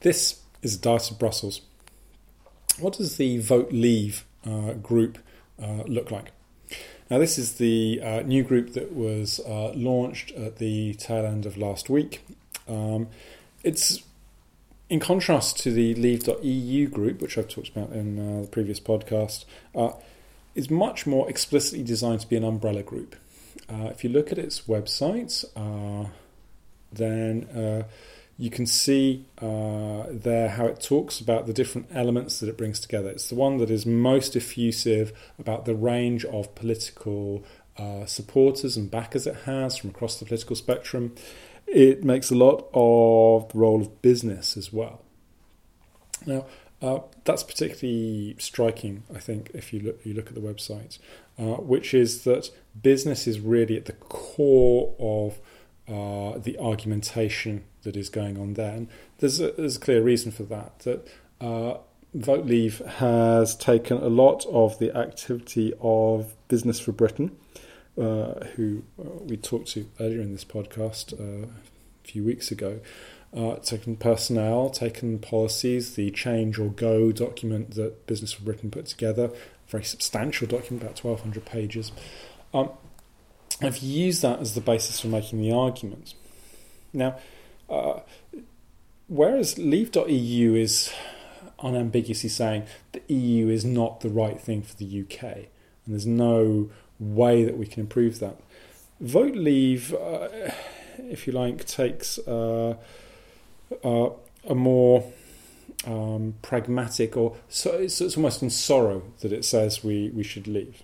This is Diet of Brussels. What does the Vote Leave uh, group uh, look like? Now, this is the uh, new group that was uh, launched at the tail end of last week. Um, it's in contrast to the Leave.eu group, which I've talked about in uh, the previous podcast, uh, is much more explicitly designed to be an umbrella group. if you look at its website, then you can see uh, there how it talks about the different elements that it brings together. It's the one that is most effusive about the range of political uh, supporters and backers it has from across the political spectrum. It makes a lot of the role of business as well. Now, uh, that's particularly striking, I think, if you look, you look at the website, uh, which is that business is really at the core of uh, the argumentation that is going on there. And there's a, there's a clear reason for that. That uh, Vote Leave has taken a lot of the activity of Business for Britain, uh, who uh, we talked to earlier in this podcast uh, a few weeks ago. Uh, taken personnel, taken policies, the change or go document that Business for Britain put together, very substantial document, about 1,200 pages. Um, I've used that as the basis for making the argument. Now, uh, whereas Leave.eu is unambiguously saying the EU is not the right thing for the UK, and there's no way that we can improve that. Vote Leave, uh, if you like, takes uh, uh a more um, pragmatic, or so it's, it's, almost in sorrow that it says we, we should leave.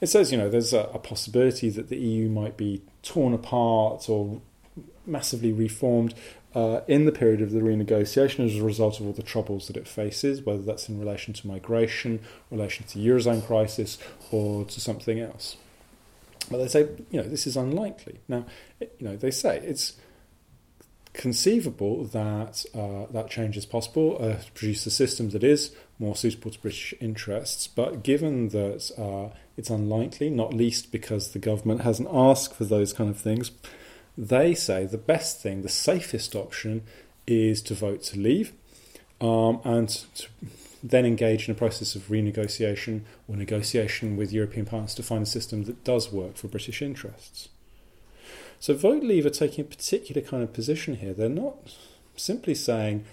It says, you know, there's a, a possibility that the EU might be torn apart or massively reformed uh, in the period of the renegotiation as a result of all the troubles that it faces, whether that's in relation to migration, relation to eurozone crisis, or to something else. But they say, you know, this is unlikely. Now, you know, they say it's conceivable that uh, that change is possible uh, to produce a system that is more suitable to British interests. But given that uh, it's unlikely, not least because the government hasn't asked for those kind of things, they say the best thing, the safest option, is to vote to leave um, and to then engage in a process of renegotiation or negotiation with European partners to find a system that does work for British interests. So, Vote Leave are taking a particular kind of position here. They're not simply saying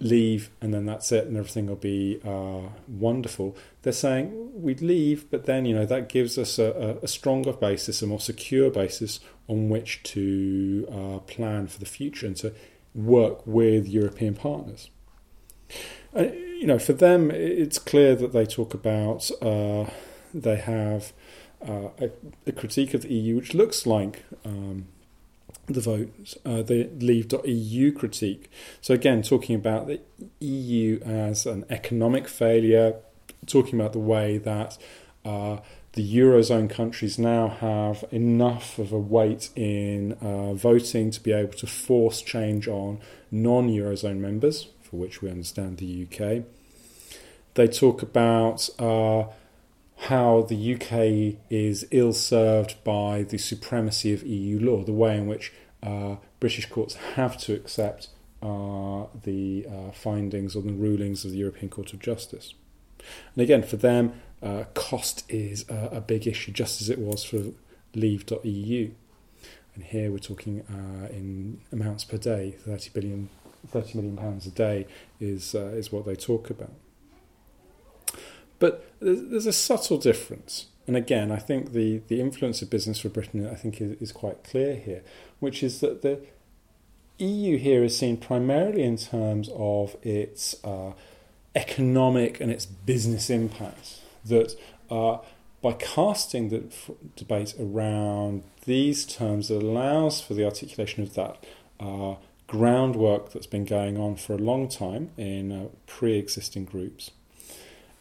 leave and then that's it and everything will be uh, wonderful. They're saying we'd leave, but then you know that gives us a, a stronger basis, a more secure basis on which to uh, plan for the future and to work with European partners. Uh, you know, for them, it's clear that they talk about uh, they have uh, a, a, critique of the EU, which looks like. Um, the vote, uh, the Leave.eu critique. So, again, talking about the EU as an economic failure, talking about the way that uh, the Eurozone countries now have enough of a weight in uh, voting to be able to force change on non Eurozone members, for which we understand the UK. They talk about uh, how the UK is ill served by the supremacy of EU law, the way in which uh, British courts have to accept uh, the uh, findings or the rulings of the European Court of Justice. And again, for them, uh, cost is a big issue, just as it was for Leave.eu. And here we're talking uh, in amounts per day, 30 billion, 30 million pounds a day is uh, is what they talk about. But there's, there's a subtle difference. And again, I think the, the influence of business for Britain, I think, is, is quite clear here, which is that the EU here is seen primarily in terms of its uh, economic and its business impact. That uh, by casting the f- debate around these terms, it allows for the articulation of that uh, groundwork that's been going on for a long time in uh, pre existing groups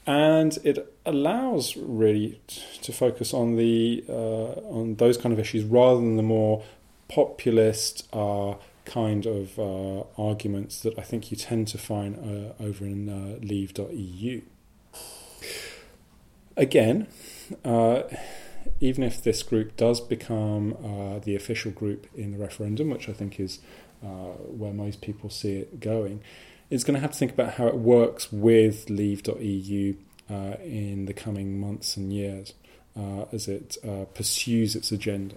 and it allows really to focus on the uh, on those kind of issues rather than the more populist uh, kind of uh, arguments that I think you tend to find uh, over in uh, Leave.eu. Again, uh, even if this group does become the official group in the referendum, which I think is where most people see it going, is going to have to think about how it works with Leave.eu uh, in the coming months and years uh, as it uh, pursues its agenda.